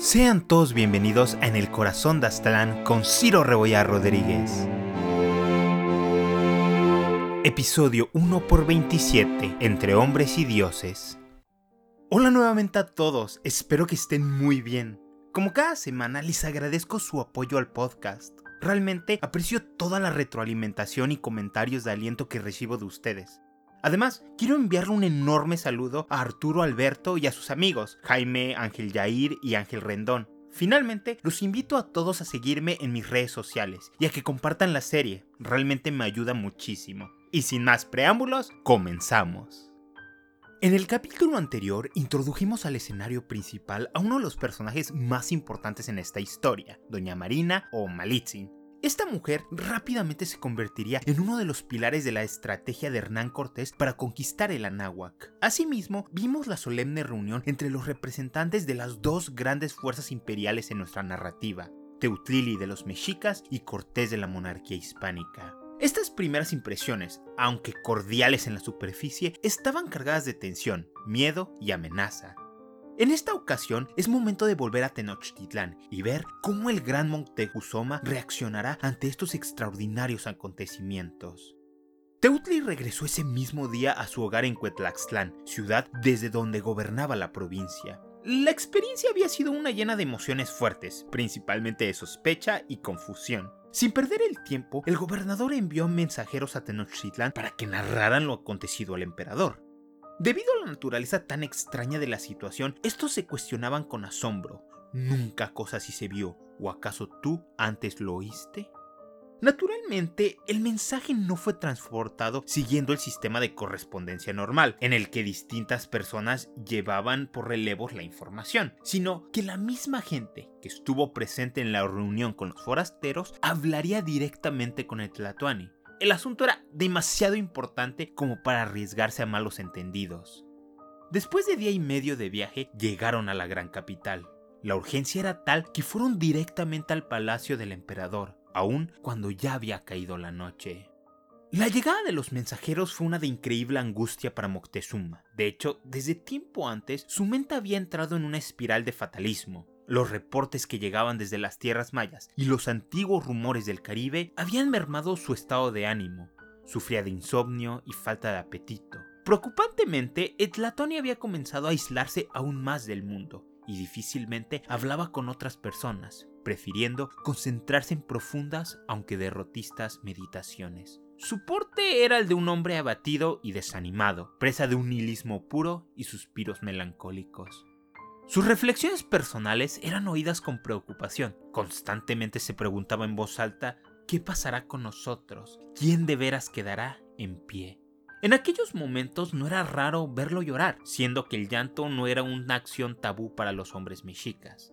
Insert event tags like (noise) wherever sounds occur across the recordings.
Sean todos bienvenidos a En el Corazón de Aztlán con Ciro Rebollar Rodríguez. Episodio 1 por 27 Entre hombres y dioses. Hola nuevamente a todos, espero que estén muy bien. Como cada semana les agradezco su apoyo al podcast. Realmente aprecio toda la retroalimentación y comentarios de aliento que recibo de ustedes. Además, quiero enviarle un enorme saludo a Arturo Alberto y a sus amigos, Jaime, Ángel Yair y Ángel Rendón. Finalmente, los invito a todos a seguirme en mis redes sociales y a que compartan la serie, realmente me ayuda muchísimo. Y sin más preámbulos, comenzamos. En el capítulo anterior introdujimos al escenario principal a uno de los personajes más importantes en esta historia, Doña Marina o Malitzin, esta mujer rápidamente se convertiría en uno de los pilares de la estrategia de Hernán Cortés para conquistar el Anáhuac. Asimismo, vimos la solemne reunión entre los representantes de las dos grandes fuerzas imperiales en nuestra narrativa, Teutlili de los mexicas y Cortés de la monarquía hispánica. Estas primeras impresiones, aunque cordiales en la superficie, estaban cargadas de tensión, miedo y amenaza. En esta ocasión es momento de volver a Tenochtitlán y ver cómo el gran Moctezuma reaccionará ante estos extraordinarios acontecimientos. Teutli regresó ese mismo día a su hogar en Cuetlaxtlán, ciudad desde donde gobernaba la provincia. La experiencia había sido una llena de emociones fuertes, principalmente de sospecha y confusión. Sin perder el tiempo, el gobernador envió mensajeros a Tenochtitlán para que narraran lo acontecido al emperador. Debido a la naturaleza tan extraña de la situación, estos se cuestionaban con asombro. ¿Nunca cosa así se vio? ¿O acaso tú antes lo oíste? Naturalmente, el mensaje no fue transportado siguiendo el sistema de correspondencia normal, en el que distintas personas llevaban por relevos la información, sino que la misma gente que estuvo presente en la reunión con los forasteros hablaría directamente con el Tlatoani. El asunto era demasiado importante como para arriesgarse a malos entendidos. Después de día y medio de viaje, llegaron a la gran capital. La urgencia era tal que fueron directamente al palacio del emperador, aun cuando ya había caído la noche. La llegada de los mensajeros fue una de increíble angustia para Moctezuma. De hecho, desde tiempo antes, su mente había entrado en una espiral de fatalismo. Los reportes que llegaban desde las tierras mayas y los antiguos rumores del Caribe habían mermado su estado de ánimo. Sufría de insomnio y falta de apetito. Preocupantemente, Etlatoni había comenzado a aislarse aún más del mundo y difícilmente hablaba con otras personas, prefiriendo concentrarse en profundas, aunque derrotistas, meditaciones. Su porte era el de un hombre abatido y desanimado, presa de un nihilismo puro y suspiros melancólicos. Sus reflexiones personales eran oídas con preocupación. Constantemente se preguntaba en voz alta, ¿qué pasará con nosotros? ¿Quién de veras quedará en pie? En aquellos momentos no era raro verlo llorar, siendo que el llanto no era una acción tabú para los hombres mexicas.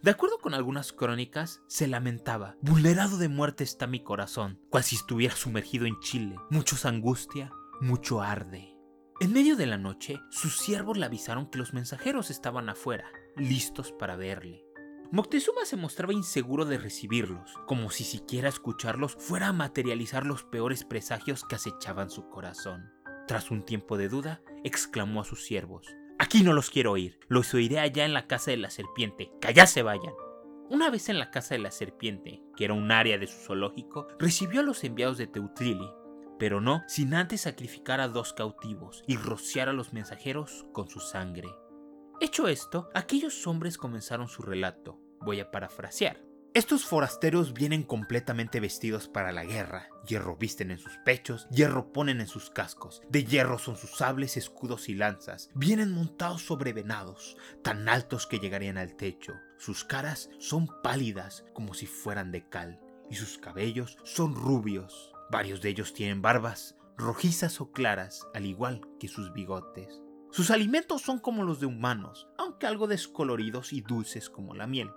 De acuerdo con algunas crónicas, se lamentaba, vulnerado de muerte está mi corazón, cual si estuviera sumergido en Chile, muchos angustia, mucho arde. En medio de la noche, sus siervos le avisaron que los mensajeros estaban afuera, listos para verle. Moctezuma se mostraba inseguro de recibirlos, como si siquiera escucharlos fuera a materializar los peores presagios que acechaban su corazón. Tras un tiempo de duda, exclamó a sus siervos, Aquí no los quiero oír, los oiré allá en la casa de la serpiente, que allá se vayan. Una vez en la casa de la serpiente, que era un área de su zoológico, recibió a los enviados de Teutlili, pero no sin antes sacrificar a dos cautivos y rociar a los mensajeros con su sangre. Hecho esto, aquellos hombres comenzaron su relato. Voy a parafrasear. Estos forasteros vienen completamente vestidos para la guerra. Hierro visten en sus pechos, hierro ponen en sus cascos. De hierro son sus sables, escudos y lanzas. Vienen montados sobre venados, tan altos que llegarían al techo. Sus caras son pálidas como si fueran de cal, y sus cabellos son rubios, Varios de ellos tienen barbas, rojizas o claras, al igual que sus bigotes. Sus alimentos son como los de humanos, aunque algo descoloridos y dulces como la miel.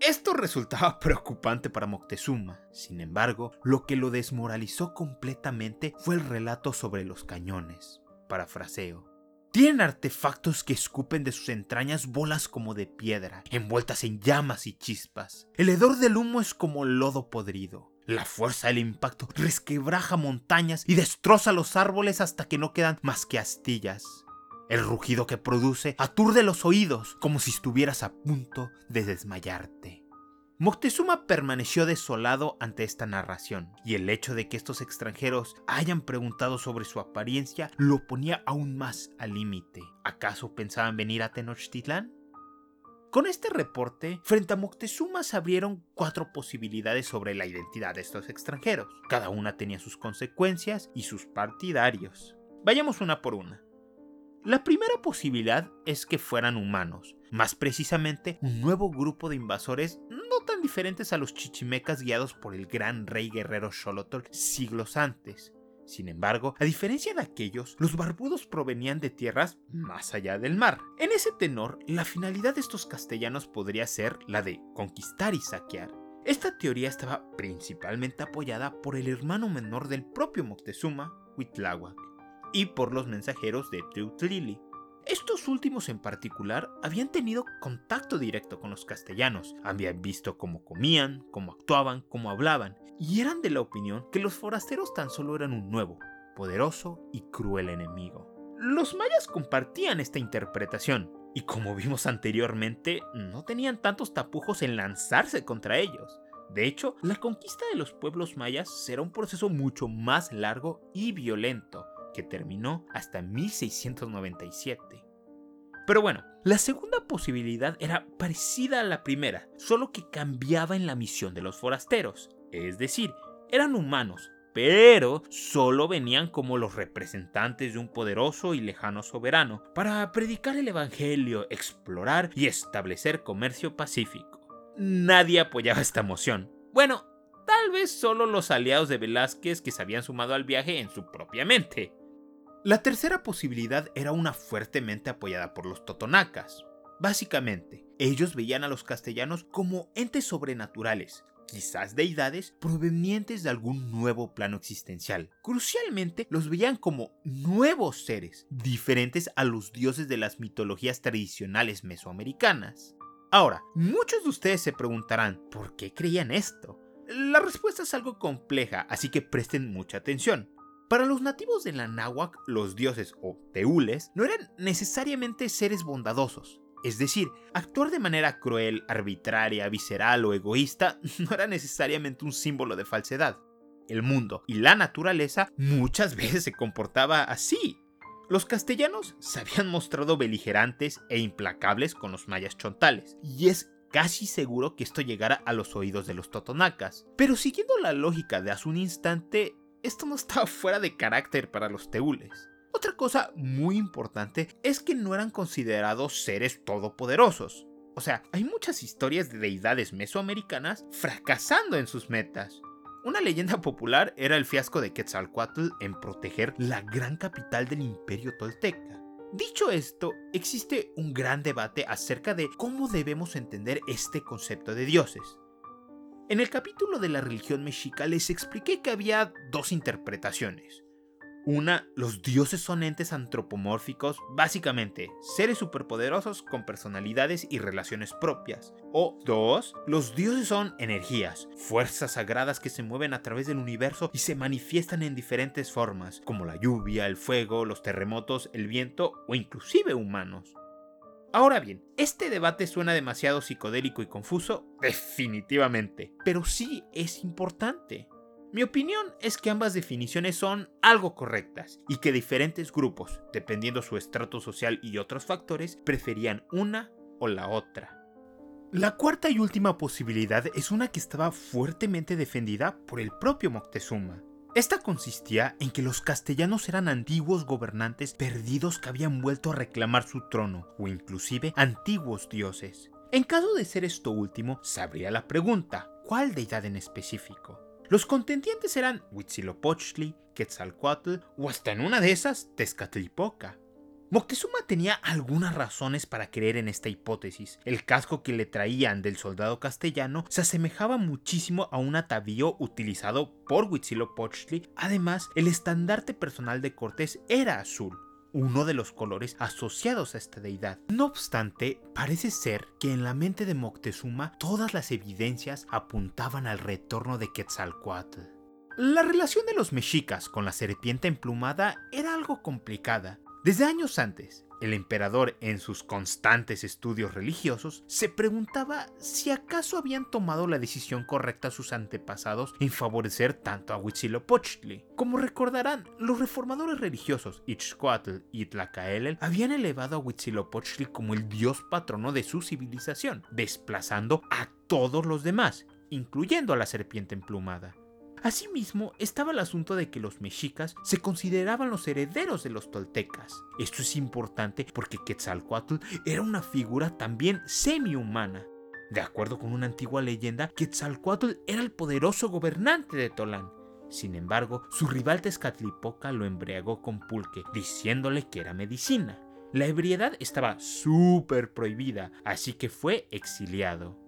Esto resultaba (laughs) preocupante para Moctezuma. Sin embargo, lo que lo desmoralizó completamente fue el relato sobre los cañones. Parafraseo. Tienen artefactos que escupen de sus entrañas bolas como de piedra, envueltas en llamas y chispas. El hedor del humo es como lodo podrido. La fuerza del impacto resquebraja montañas y destroza los árboles hasta que no quedan más que astillas. El rugido que produce aturde los oídos como si estuvieras a punto de desmayarte. Moctezuma permaneció desolado ante esta narración, y el hecho de que estos extranjeros hayan preguntado sobre su apariencia lo ponía aún más al límite. ¿Acaso pensaban venir a Tenochtitlán? Con este reporte, frente a Moctezuma se abrieron cuatro posibilidades sobre la identidad de estos extranjeros. Cada una tenía sus consecuencias y sus partidarios. Vayamos una por una. La primera posibilidad es que fueran humanos, más precisamente un nuevo grupo de invasores no tan diferentes a los chichimecas guiados por el gran rey guerrero Xolotl siglos antes. Sin embargo, a diferencia de aquellos, los barbudos provenían de tierras más allá del mar. En ese tenor, la finalidad de estos castellanos podría ser la de conquistar y saquear. Esta teoría estaba principalmente apoyada por el hermano menor del propio Moctezuma, Huitláhuac, y por los mensajeros de Lili. Estos últimos en particular habían tenido contacto directo con los castellanos, habían visto cómo comían, cómo actuaban, cómo hablaban, y eran de la opinión que los forasteros tan solo eran un nuevo, poderoso y cruel enemigo. Los mayas compartían esta interpretación, y como vimos anteriormente, no tenían tantos tapujos en lanzarse contra ellos. De hecho, la conquista de los pueblos mayas será un proceso mucho más largo y violento, que terminó hasta 1697. Pero bueno, la segunda posibilidad era parecida a la primera, solo que cambiaba en la misión de los forasteros. Es decir, eran humanos, pero solo venían como los representantes de un poderoso y lejano soberano para predicar el Evangelio, explorar y establecer comercio pacífico. Nadie apoyaba esta moción. Bueno, tal vez solo los aliados de Velázquez que se habían sumado al viaje en su propia mente. La tercera posibilidad era una fuertemente apoyada por los totonacas. Básicamente, ellos veían a los castellanos como entes sobrenaturales, quizás deidades provenientes de algún nuevo plano existencial. Crucialmente, los veían como nuevos seres, diferentes a los dioses de las mitologías tradicionales mesoamericanas. Ahora, muchos de ustedes se preguntarán, ¿por qué creían esto? La respuesta es algo compleja, así que presten mucha atención. Para los nativos de la náhuac, los dioses o teules no eran necesariamente seres bondadosos. Es decir, actuar de manera cruel, arbitraria, visceral o egoísta (laughs) no era necesariamente un símbolo de falsedad. El mundo y la naturaleza muchas (laughs) veces se comportaba así. Los castellanos se habían mostrado beligerantes e implacables con los mayas chontales, y es casi seguro que esto llegara a los oídos de los totonacas. Pero siguiendo la lógica de hace un instante, esto no estaba fuera de carácter para los teules. Otra cosa muy importante es que no eran considerados seres todopoderosos. O sea, hay muchas historias de deidades mesoamericanas fracasando en sus metas. Una leyenda (laughs) popular era el fiasco de Quetzalcoatl en proteger la gran capital del imperio tolteca. Dicho esto, existe un gran debate acerca de cómo debemos entender este concepto de dioses. En el capítulo de la religión mexica les expliqué que había dos interpretaciones. Una, los dioses son entes antropomórficos, básicamente seres superpoderosos con personalidades y relaciones propias. O dos, los dioses son energías, fuerzas sagradas que se mueven a través del universo y se manifiestan en diferentes formas, como la lluvia, el fuego, los terremotos, el viento o inclusive humanos. Ahora bien, ¿este debate suena demasiado psicodélico y confuso? Definitivamente. Pero sí es importante. Mi opinión es que ambas definiciones son algo correctas y que diferentes grupos, dependiendo su estrato social y otros factores, preferían una o la otra. La cuarta y última posibilidad es una que estaba fuertemente defendida por el propio Moctezuma. Esta consistía en que los castellanos eran antiguos gobernantes perdidos que habían vuelto a reclamar su trono, o inclusive antiguos dioses. En caso de ser esto último, se abría la pregunta, ¿cuál deidad en específico? Los contendientes eran Huitzilopochtli, Quetzalcoatl o hasta en una de esas, Tezcatlipoca. Moctezuma tenía algunas razones para creer en esta hipótesis. El casco que le traían del soldado castellano se asemejaba muchísimo a un atavío utilizado por Huitzilopochtli. Además, el estandarte personal de Cortés era azul, uno de los colores asociados a esta deidad. No obstante, parece ser que en la mente de Moctezuma todas las evidencias apuntaban al retorno de Quetzalcoatl. La relación de los mexicas con la serpiente emplumada era algo complicada. Desde años antes, El emperador, en sus constantes estudios religiosos, se preguntaba si acaso habían tomado la decisión correcta sus antepasados en favorecer tanto a Huitzilopochtli. Como recordarán, los reformadores religiosos Itzcoatl y Tlacaelel habían elevado a Huitzilopochtli como el dios patrono de su civilización, desplazando a todos los demás, incluyendo a la serpiente emplumada. Asimismo, estaba el asunto de que los mexicas se consideraban los herederos de los toltecas. Esto es importante porque Quetzalcoatl era una figura también semi-humana. De acuerdo con una antigua leyenda, Quetzalcoatl era el poderoso gobernante de Tolán. Sin embargo, su rival Tezcatlipoca lo embriagó con pulque, diciéndole que era medicina. La ebriedad estaba súper prohibida, así que fue exiliado.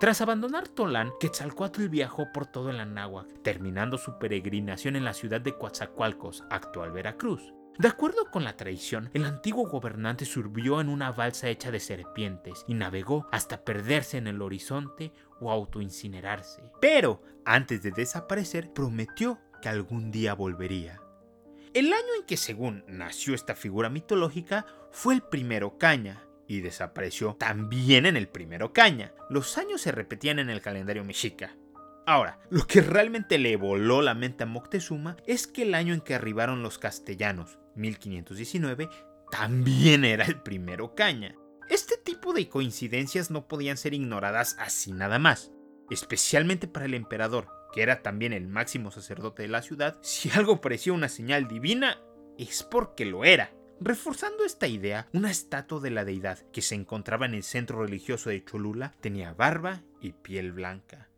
Tras abandonar Tolán, Quetzalcoatl viajó por todo el Anáhuac, terminando su peregrinación en la ciudad de Coatzacoalcos, actual Veracruz. De acuerdo con la tradición, el antiguo gobernante surbió en una balsa hecha de serpientes y navegó hasta perderse en el horizonte o autoincinerarse. Pero, antes de desaparecer, prometió que algún día volvería. El año en que según nació esta figura mitológica fue el primero caña, y desapareció también en el primero caña. Los años se repetían en el calendario mexica. Ahora, lo que realmente le voló la mente a Moctezuma es que el año en que arribaron los castellanos, 1519, también era el primero caña. Este tipo de coincidencias no podían ser ignoradas así nada más, especialmente para el emperador, que era también el máximo sacerdote de la ciudad. Si algo parecía una señal divina, es porque lo era. Reforzando esta idea, una estatua de la deidad que se encontraba en el centro religioso de Cholula tenía barba y piel blanca.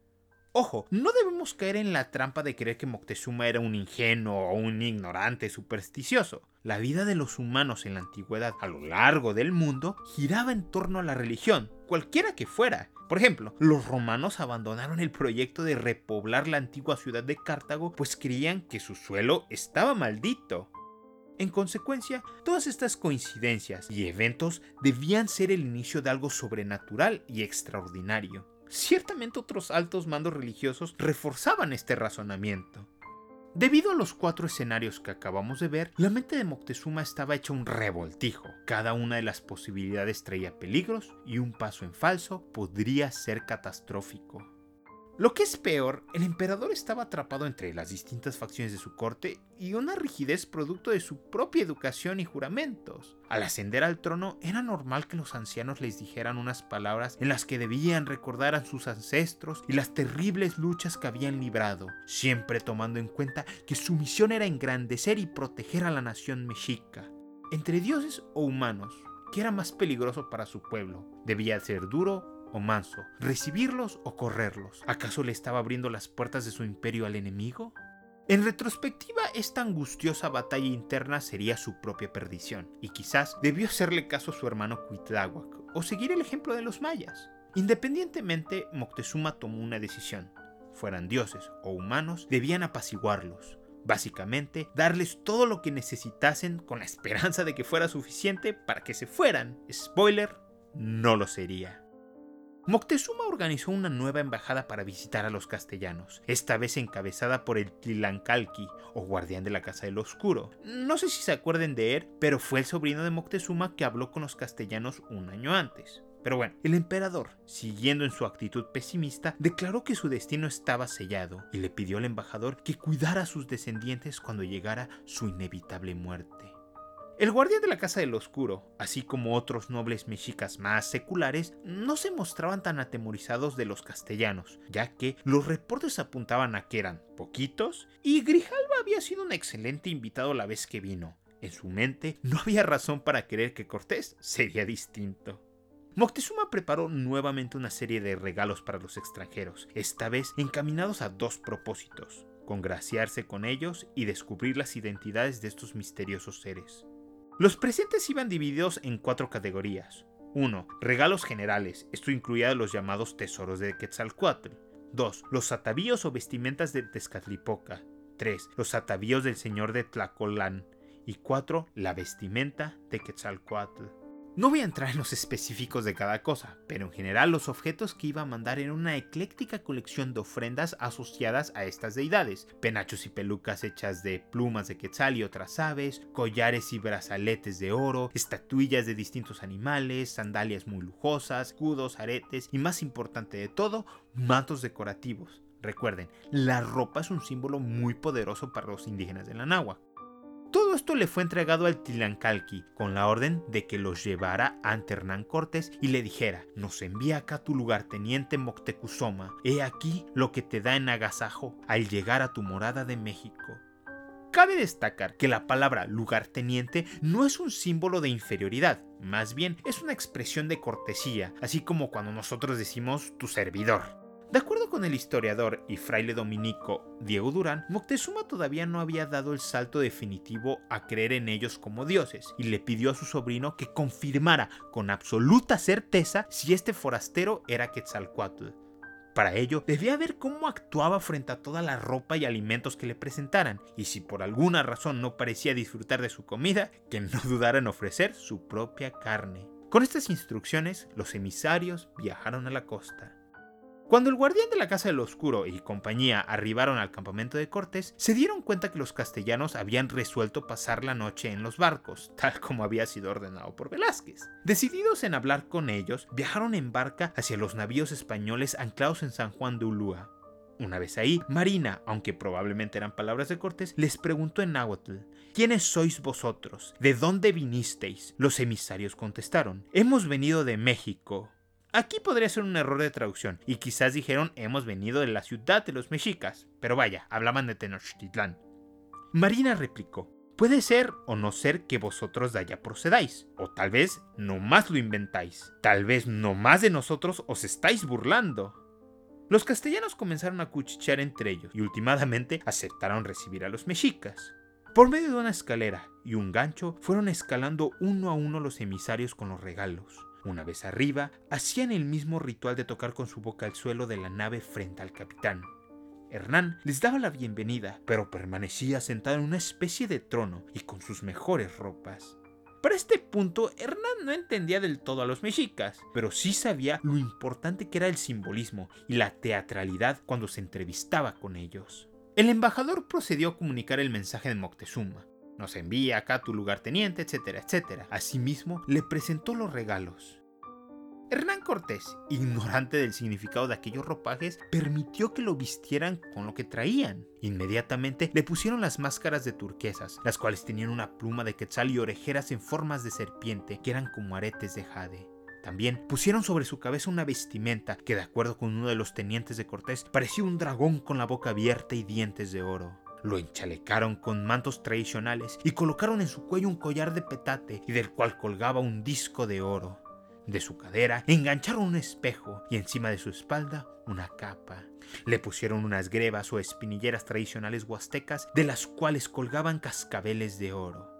Ojo, no debemos caer en la trampa de creer que Moctezuma era un ingenuo o un ignorante supersticioso. La vida de los humanos en la antigüedad a lo largo del mundo giraba en torno a la religión, cualquiera que fuera. Por ejemplo, los romanos abandonaron el proyecto de repoblar la antigua ciudad de Cartago pues creían que su suelo estaba maldito. En consecuencia, todas estas coincidencias y eventos debían ser el inicio de algo sobrenatural y extraordinario. Ciertamente otros altos mandos religiosos reforzaban este razonamiento. Debido a los cuatro escenarios que acabamos de ver, la mente de Moctezuma estaba hecha un revoltijo. Cada una de las posibilidades traía peligros y un paso en falso podría ser catastrófico. Lo que es peor, el emperador estaba atrapado entre las distintas facciones de su corte y una rigidez producto de su propia educación y juramentos. Al ascender al trono, era normal que los ancianos les dijeran unas palabras en las que debían recordar a sus ancestros y las terribles luchas que habían librado, siempre tomando en cuenta que su misión era engrandecer y proteger a la nación mexica. Entre dioses o humanos, ¿qué era más peligroso para su pueblo? ¿Debía ser duro o manso, recibirlos o correrlos. ¿Acaso le estaba abriendo las puertas de su imperio al enemigo? En retrospectiva, esta angustiosa batalla interna sería su propia perdición, y quizás debió hacerle caso a su hermano Cuitláhuac o seguir el ejemplo de los mayas. Independientemente, Moctezuma tomó una decisión. Fueran dioses o humanos, debían apaciguarlos. Básicamente, darles todo lo que necesitasen con la esperanza de que fuera suficiente para que se fueran. Spoiler, no lo sería. Moctezuma organizó una nueva embajada para visitar a los castellanos, esta vez encabezada por el Tlilancalqui, o guardián de la Casa del Oscuro. No sé si se acuerden de él, pero fue el sobrino de Moctezuma que habló con los castellanos un año antes. Pero bueno, el emperador, siguiendo en su actitud pesimista, declaró que su destino estaba sellado y le pidió al embajador que cuidara a sus descendientes cuando llegara su inevitable muerte. El guardián de la Casa del Oscuro, así como otros nobles mexicas más seculares, no se mostraban tan atemorizados de los castellanos, ya que los reportes apuntaban a que eran poquitos y Grijalva había sido un excelente invitado la vez que vino. En su mente no había razón para creer que Cortés sería distinto. Moctezuma preparó nuevamente una serie de regalos para los extranjeros, esta vez encaminados a dos propósitos, congraciarse con ellos y descubrir las identidades de estos misteriosos seres. Los presentes iban divididos en cuatro categorías. 1. Regalos generales, esto incluía los llamados tesoros de Quetzalcoatl. 2. Los atavíos o vestimentas de Tezcatlipoca. 3. Los atavíos del señor de Tlacolán. Y 4. La vestimenta de Quetzalcoatl. No voy a entrar en los específicos de cada cosa, pero en general los objetos que iba a mandar eran una ecléctica colección de ofrendas asociadas a estas deidades, penachos y pelucas hechas de plumas de quetzal y otras aves, collares y brazaletes de oro, estatuillas de distintos animales, sandalias muy lujosas, escudos, aretes y más importante de todo, mantos decorativos. Recuerden, la ropa es un símbolo muy poderoso para los indígenas de la Nahua. Todo esto le fue entregado al Tilancalqui con la orden de que los llevara ante Hernán Cortés y le dijera: Nos envía acá tu lugarteniente Moctezuma, he aquí lo que te da en agasajo al llegar a tu morada de México. Cabe destacar que la palabra lugarteniente no es un símbolo de inferioridad, más bien es una expresión de cortesía, así como cuando nosotros decimos tu servidor. De acuerdo con el historiador y fraile dominico Diego Durán, Moctezuma todavía no había dado el salto definitivo a creer en ellos como dioses y le pidió a su sobrino que confirmara con absoluta certeza si este forastero era Quetzalcoatl. Para ello, debía ver cómo actuaba frente a toda la ropa y alimentos que le presentaran, y si por alguna razón no parecía disfrutar de su comida, que no dudara en ofrecer su propia carne. Con estas instrucciones, los emisarios viajaron a la costa. Cuando el guardián de la Casa del Oscuro y compañía arribaron al campamento de Cortés, se dieron cuenta que los castellanos habían resuelto pasar la noche en los barcos, tal como había sido ordenado por Velázquez. Decididos en hablar con ellos, viajaron en barca hacia los navíos españoles anclados en San Juan de Ulúa. Una vez ahí, Marina, aunque probablemente eran palabras de Cortés, les preguntó en náhuatl, ¿quiénes sois vosotros? ¿De dónde vinisteis? Los emisarios contestaron, hemos venido de México. Aquí podría ser un error de traducción, y quizás dijeron hemos venido de la ciudad de los mexicas, pero vaya, hablaban de Tenochtitlán. Marina replicó, puede ser o no ser que vosotros de allá procedáis, o tal vez no más lo inventáis, tal vez no más de nosotros os estáis burlando. Los castellanos comenzaron a cuchichear entre ellos y últimamente aceptaron recibir a los mexicas. Por medio de una escalera y un gancho fueron escalando uno a uno los emisarios con los regalos. Una vez arriba, hacían el mismo ritual de tocar con su boca el suelo de la nave frente al capitán. Hernán les daba la bienvenida, pero permanecía sentado en una especie de trono y con sus mejores ropas. Para este punto, Hernán no entendía del todo a los mexicas, pero sí sabía lo importante que era el simbolismo y la teatralidad cuando se entrevistaba con ellos. El embajador procedió a comunicar el mensaje de Moctezuma, nos envía acá tu lugarteniente, etcétera, etcétera. Asimismo, le presentó los regalos. Hernán Cortés, ignorante del significado de aquellos ropajes, permitió que lo vistieran con lo que traían. Inmediatamente le pusieron las máscaras de turquesas, las cuales tenían una pluma de quetzal y orejeras en formas de serpiente que eran como aretes de jade. También pusieron sobre su cabeza una vestimenta que, de acuerdo con uno de los tenientes de Cortés, parecía un dragón con la boca abierta y dientes de oro. Lo enchalecaron con mantos tradicionales y colocaron en su cuello un collar de petate y del cual colgaba un disco de oro. De su cadera engancharon un espejo y encima de su espalda una capa. Le pusieron unas grebas o espinilleras tradicionales huastecas de las cuales colgaban cascabeles de oro.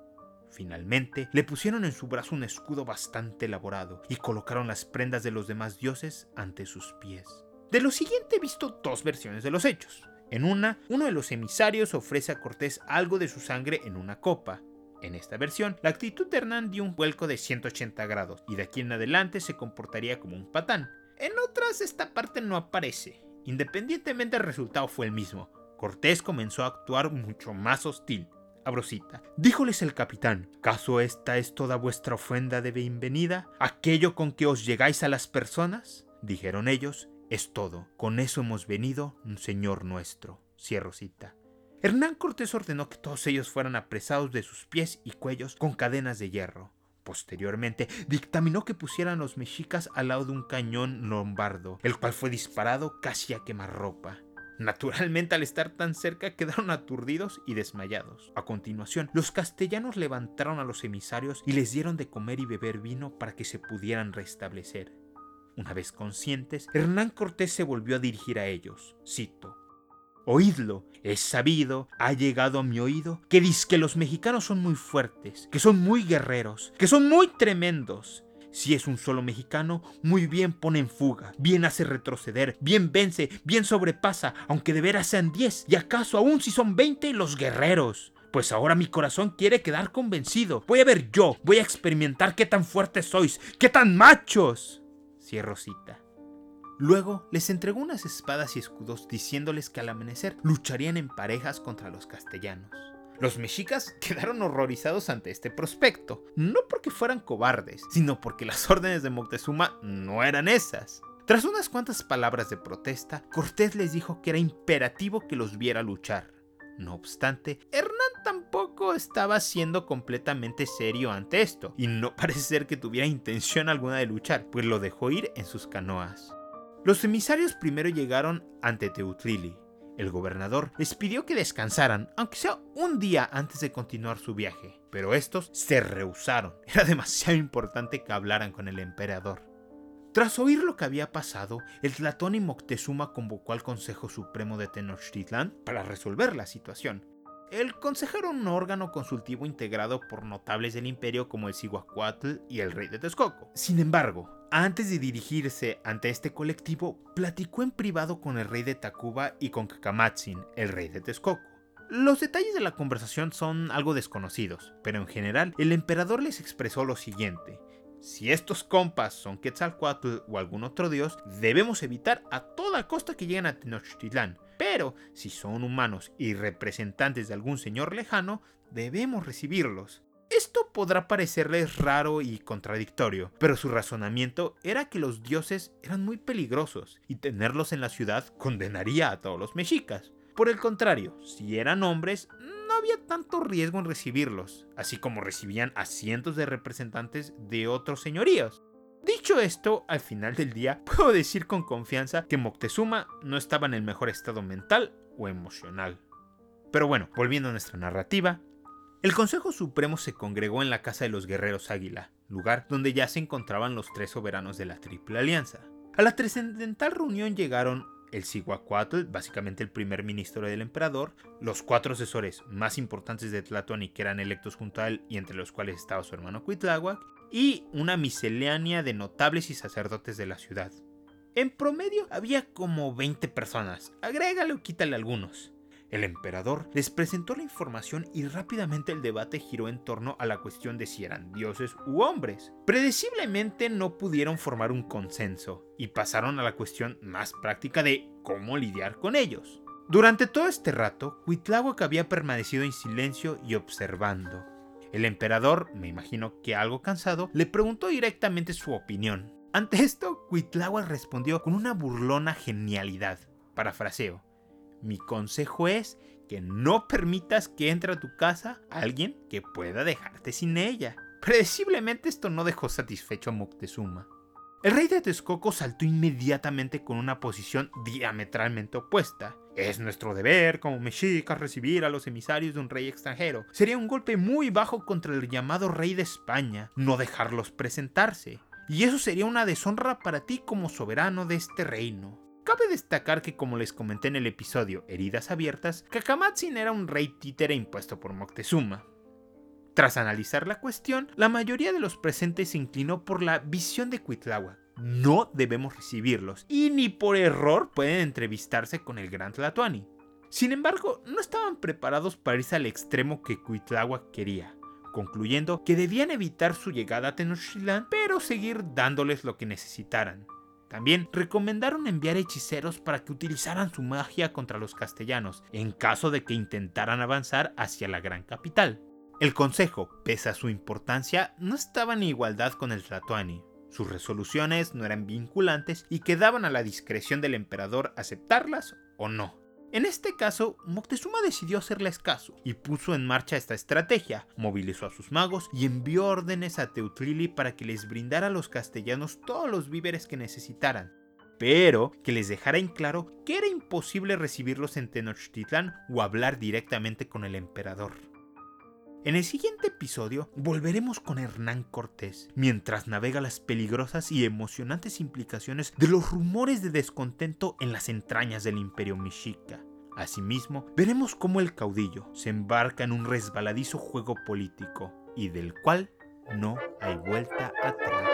Finalmente, le pusieron en su brazo un escudo bastante elaborado y colocaron las prendas de los demás dioses ante sus pies. De lo siguiente he visto dos versiones de los hechos. En una, uno de los emisarios ofrece a Cortés algo de su sangre en una copa. En esta versión, la actitud de Hernán dio un vuelco de 180 grados y de aquí en adelante se comportaría como un patán. En otras, esta parte no aparece. Independientemente el resultado fue el mismo. Cortés comenzó a actuar mucho más hostil. Abrosita. Díjoles el capitán, ¿caso esta es toda vuestra ofrenda de bienvenida? ¿Aquello con que os llegáis a las personas? Dijeron ellos, es todo. Con eso hemos venido, Señor nuestro. Cierro cita. Hernán Cortés ordenó que todos ellos fueran apresados de sus pies y cuellos con cadenas de hierro. Posteriormente, dictaminó que pusieran los mexicas al lado de un cañón lombardo, el cual fue disparado casi a quemarropa. Naturalmente, al estar tan cerca, quedaron aturdidos y desmayados. A continuación, los castellanos levantaron a los emisarios y les dieron de comer y beber vino para que se pudieran restablecer. Una vez conscientes, Hernán Cortés se volvió a dirigir a ellos. Cito. Oídlo, es sabido, ha llegado a mi oído, que dice que los mexicanos son muy fuertes, que son muy guerreros, que son muy tremendos. Si es un solo mexicano, muy bien pone en fuga, bien hace retroceder, bien vence, bien sobrepasa, aunque de veras sean diez, y acaso aún si son veinte los guerreros. Pues ahora mi corazón quiere quedar convencido. Voy a ver yo, voy a experimentar qué tan fuertes sois, qué tan machos. Cierro cita. Luego les entregó unas espadas y escudos diciéndoles que al amanecer lucharían en parejas contra los castellanos. Los mexicas (laughs) quedaron horrorizados ante este prospecto, no porque fueran cobardes, sino porque las órdenes de Moctezuma no eran esas. Tras unas cuantas palabras de protesta, Cortés les dijo que era imperativo que los viera luchar. No obstante, Hernán tampoco estaba siendo completamente serio ante esto, y no (laughs) parece ser que tuviera intención alguna de luchar, pues lo dejó ir en sus canoas. Los emisarios primero llegaron ante Teutlili. El gobernador les pidió que descansaran, aunque sea un día antes de continuar su viaje, pero estos se rehusaron. (laughs) Era demasiado importante que hablaran con el emperador. Tras oír lo que había pasado, el Tlatoani Moctezuma convocó al Consejo Supremo de Tenochtitlán para resolver la situación. El consejo era un órgano consultivo integrado por notables del imperio como el Cihuacuatl y el rey de Texcoco. Sin embargo, antes de dirigirse ante este colectivo, platicó en privado con el rey de Tacuba y con Cacamatzin, el rey de Texcoco. Los detalles de la conversación son algo desconocidos, pero en general el emperador les expresó lo siguiente. Si estos compas son Quetzalcoatl o algún otro dios, debemos evitar a toda costa que lleguen a Tenochtitlán. Pero si son humanos y representantes de algún señor lejano, debemos recibirlos. Esto podrá parecerles raro y contradictorio, pero su razonamiento era que los dioses eran muy peligrosos y tenerlos en la ciudad condenaría a todos los mexicas. Por el contrario, si eran hombres, no había tanto riesgo en recibirlos, así como recibían a cientos de representantes de otros señoríos. Dicho esto, al final del día, (laughs) puedo decir con confianza que Moctezuma no estaba en el mejor estado mental o emocional. Pero bueno, volviendo a nuestra narrativa, el Consejo Supremo se congregó en la Casa de los Guerreros Águila, lugar donde ya se encontraban los tres soberanos de la Triple Alianza. A la trascendental reunión llegaron el Cihuacuatl, básicamente el primer ministro del emperador, los cuatro asesores más importantes de Tlatoani que eran electos junto a él y entre los cuales estaba su hermano Cuitláhuac, y una miscelánea de notables y sacerdotes de la ciudad. En promedio había como 20 personas, agrégale o quítale algunos. El emperador les presentó la información y rápidamente el debate giró en torno a la cuestión de si eran dioses u hombres. Predeciblemente no pudieron formar un consenso y pasaron a la cuestión más práctica de cómo lidiar con ellos. Durante todo este rato, Cuitláhuac había permanecido en silencio y observando. El emperador, me imagino que algo cansado, le preguntó directamente su opinión. Ante esto, Cuitláhuac respondió con una burlona genialidad. Parafraseo. Mi consejo es que no permitas que entre a tu casa alguien que pueda dejarte sin ella. Predeciblemente esto no dejó satisfecho a Moctezuma. El rey de Texcoco saltó inmediatamente con una posición diametralmente opuesta. Es nuestro deber como mexicas recibir a los emisarios de un rey extranjero. Sería un golpe muy bajo contra el llamado rey de España, no dejarlos presentarse. Y eso sería una deshonra para ti como soberano de este reino. Cabe destacar que, como les comenté en el episodio Heridas Abiertas, Kakamatsin era un rey títere impuesto por Moctezuma. Tras analizar la cuestión, la mayoría de los presentes se inclinó por la visión de Cuitláhuac. No debemos recibirlos, y ni por error pueden entrevistarse con el gran Tlatoani. Sin embargo, no estaban preparados para irse al extremo que Cuitláhuac quería, concluyendo que debían evitar su llegada a Tenochtitlán, pero seguir dándoles lo que necesitaran. También recomendaron enviar hechiceros para que utilizaran su magia contra los castellanos en caso de que intentaran avanzar hacia la gran capital. El consejo, pese a su importancia, no estaba en igualdad con el Tlatoani. Sus resoluciones no eran vinculantes y quedaban a la discreción del emperador aceptarlas o no. En este caso, Moctezuma decidió hacerles caso y puso en marcha esta estrategia, movilizó a sus magos y envió órdenes a Teutlili para que les brindara a los castellanos todos los víveres que necesitaran, pero que les dejara en claro que era imposible recibirlos en Tenochtitlán o hablar directamente con el emperador. En el siguiente episodio volveremos con Hernán Cortés, mientras navega las peligrosas y emocionantes implicaciones de los rumores de descontento en las entrañas del imperio mexica. Asimismo, veremos cómo el caudillo se embarca en un resbaladizo juego político y del cual no hay vuelta atrás.